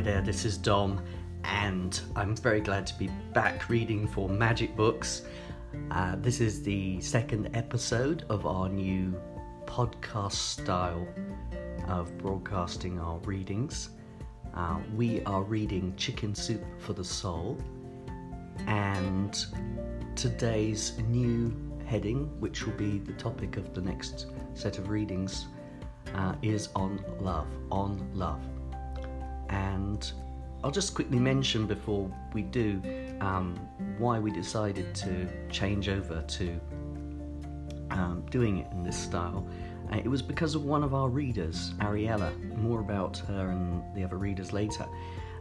Hi there, this is Dom, and I'm very glad to be back reading for Magic Books. Uh, this is the second episode of our new podcast style of broadcasting our readings. Uh, we are reading Chicken Soup for the Soul, and today's new heading, which will be the topic of the next set of readings, uh, is on love. On love. And I'll just quickly mention before we do um, why we decided to change over to um, doing it in this style. Uh, it was because of one of our readers, Ariella. More about her and the other readers later.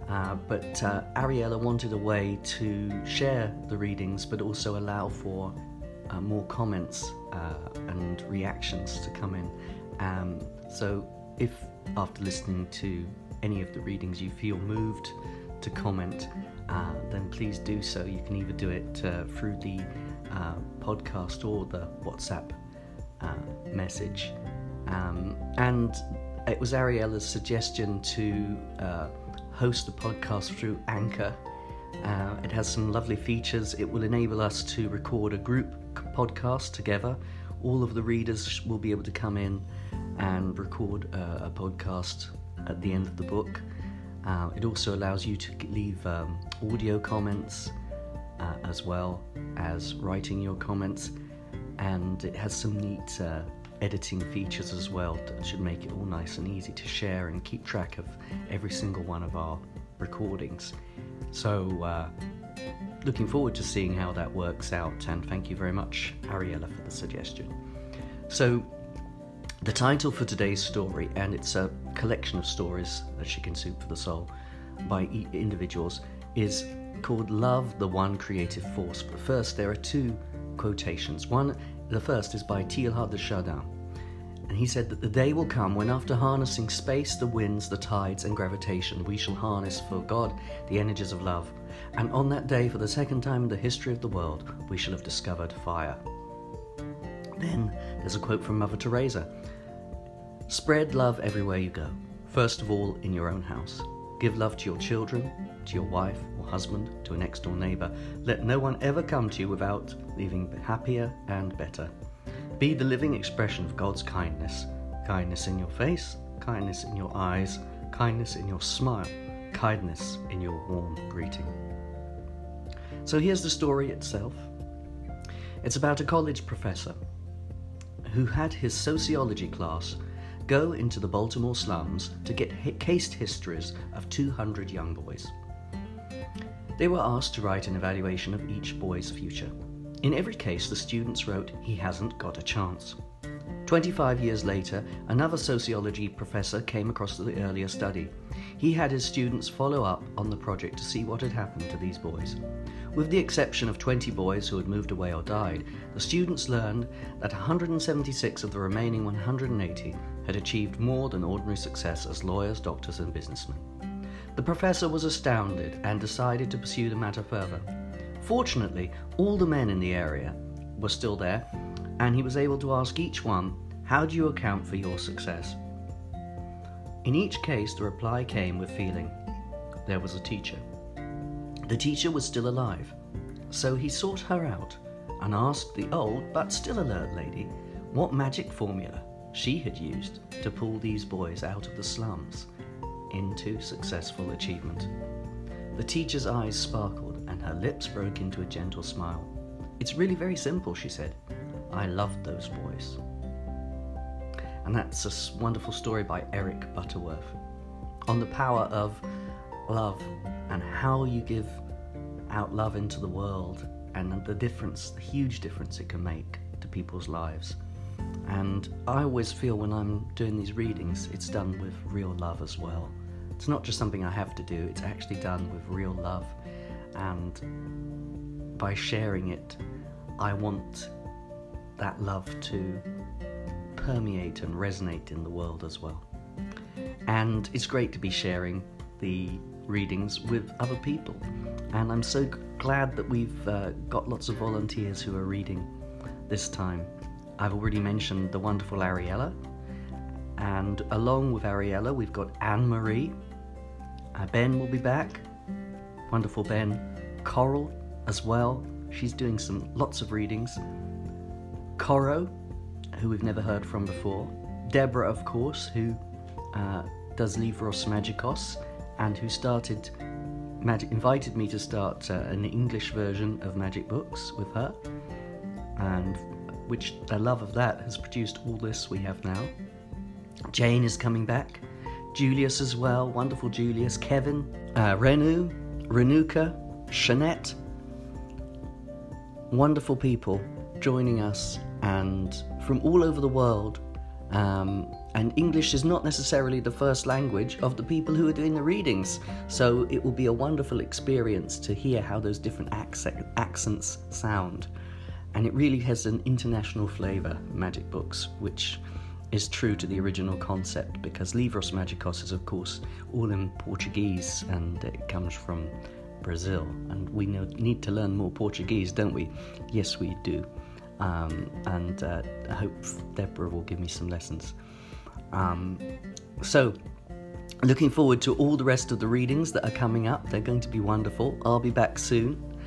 Uh, but uh, Ariella wanted a way to share the readings but also allow for uh, more comments uh, and reactions to come in. Um, so, if after listening to any of the readings you feel moved to comment, uh, then please do so. You can either do it uh, through the uh, podcast or the WhatsApp uh, message. Um, and it was Ariella's suggestion to uh, host the podcast through Anchor. Uh, it has some lovely features. It will enable us to record a group podcast together. All of the readers will be able to come in and record a podcast at the end of the book. Uh, it also allows you to leave um, audio comments uh, as well as writing your comments, and it has some neat uh, editing features as well that should make it all nice and easy to share and keep track of every single one of our recordings. So, uh, looking forward to seeing how that works out, and thank you very much, Ariella, for the suggestion. So, the title for today's story, and it's a collection of stories, A Chicken Soup for the Soul, by individuals, is called Love, the One Creative Force. But first, there are two quotations. One, the first is by Teilhard de Chardin, and he said that the day will come when, after harnessing space, the winds, the tides, and gravitation, we shall harness for God the energies of love. And on that day, for the second time in the history of the world, we shall have discovered fire. Then there's a quote from Mother Teresa Spread love everywhere you go. First of all, in your own house. Give love to your children, to your wife or husband, to a next door neighbour. Let no one ever come to you without leaving happier and better. Be the living expression of God's kindness kindness in your face, kindness in your eyes, kindness in your smile, kindness in your warm greeting. So here's the story itself. It's about a college professor who had his sociology class go into the Baltimore slums to get cased histories of 200 young boys. They were asked to write an evaluation of each boy's future. In every case, the students wrote, He hasn't got a chance. 25 years later, another sociology professor came across the earlier study. He had his students follow up on the project to see what had happened to these boys. With the exception of 20 boys who had moved away or died, the students learned that 176 of the remaining 180 had achieved more than ordinary success as lawyers, doctors, and businessmen. The professor was astounded and decided to pursue the matter further. Fortunately, all the men in the area were still there, and he was able to ask each one, How do you account for your success? In each case, the reply came with feeling. There was a teacher. The teacher was still alive, so he sought her out and asked the old but still alert lady what magic formula she had used to pull these boys out of the slums into successful achievement. The teacher's eyes sparkled and her lips broke into a gentle smile. It's really very simple, she said. I loved those boys. And that's a wonderful story by Eric Butterworth on the power of love and how you give out love into the world and the difference, the huge difference it can make to people's lives. And I always feel when I'm doing these readings, it's done with real love as well. It's not just something I have to do, it's actually done with real love. And by sharing it, I want that love to permeate and resonate in the world as well. And it's great to be sharing the readings with other people. And I'm so glad that we've uh, got lots of volunteers who are reading this time. I've already mentioned the wonderful Ariella, and along with Ariella, we've got Anne Marie, Uh, ben will be back. Wonderful Ben. Coral as well. She's doing some lots of readings. Coro, who we've never heard from before. Deborah, of course, who uh, does Livros Magicos and who started magic, invited me to start uh, an English version of Magic Books with her, which the love of that has produced all this we have now. Jane is coming back. Julius as well, wonderful Julius. Kevin, uh, Renu, Renuka, Shanette. Wonderful people joining us and from all over the world. Um, and English is not necessarily the first language of the people who are doing the readings. So it will be a wonderful experience to hear how those different accent, accents sound. And it really has an international flavour, Magic Books, which is true to the original concept because Livros Magicos is, of course, all in Portuguese and it comes from Brazil. And we need to learn more Portuguese, don't we? Yes, we do. Um, and uh, I hope Deborah will give me some lessons. Um, so, looking forward to all the rest of the readings that are coming up. They're going to be wonderful. I'll be back soon.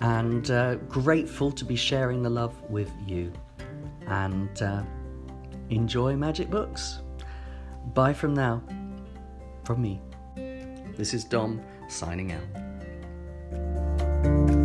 And uh, grateful to be sharing the love with you. And uh, enjoy magic books. Bye from now. From me. This is Dom signing out.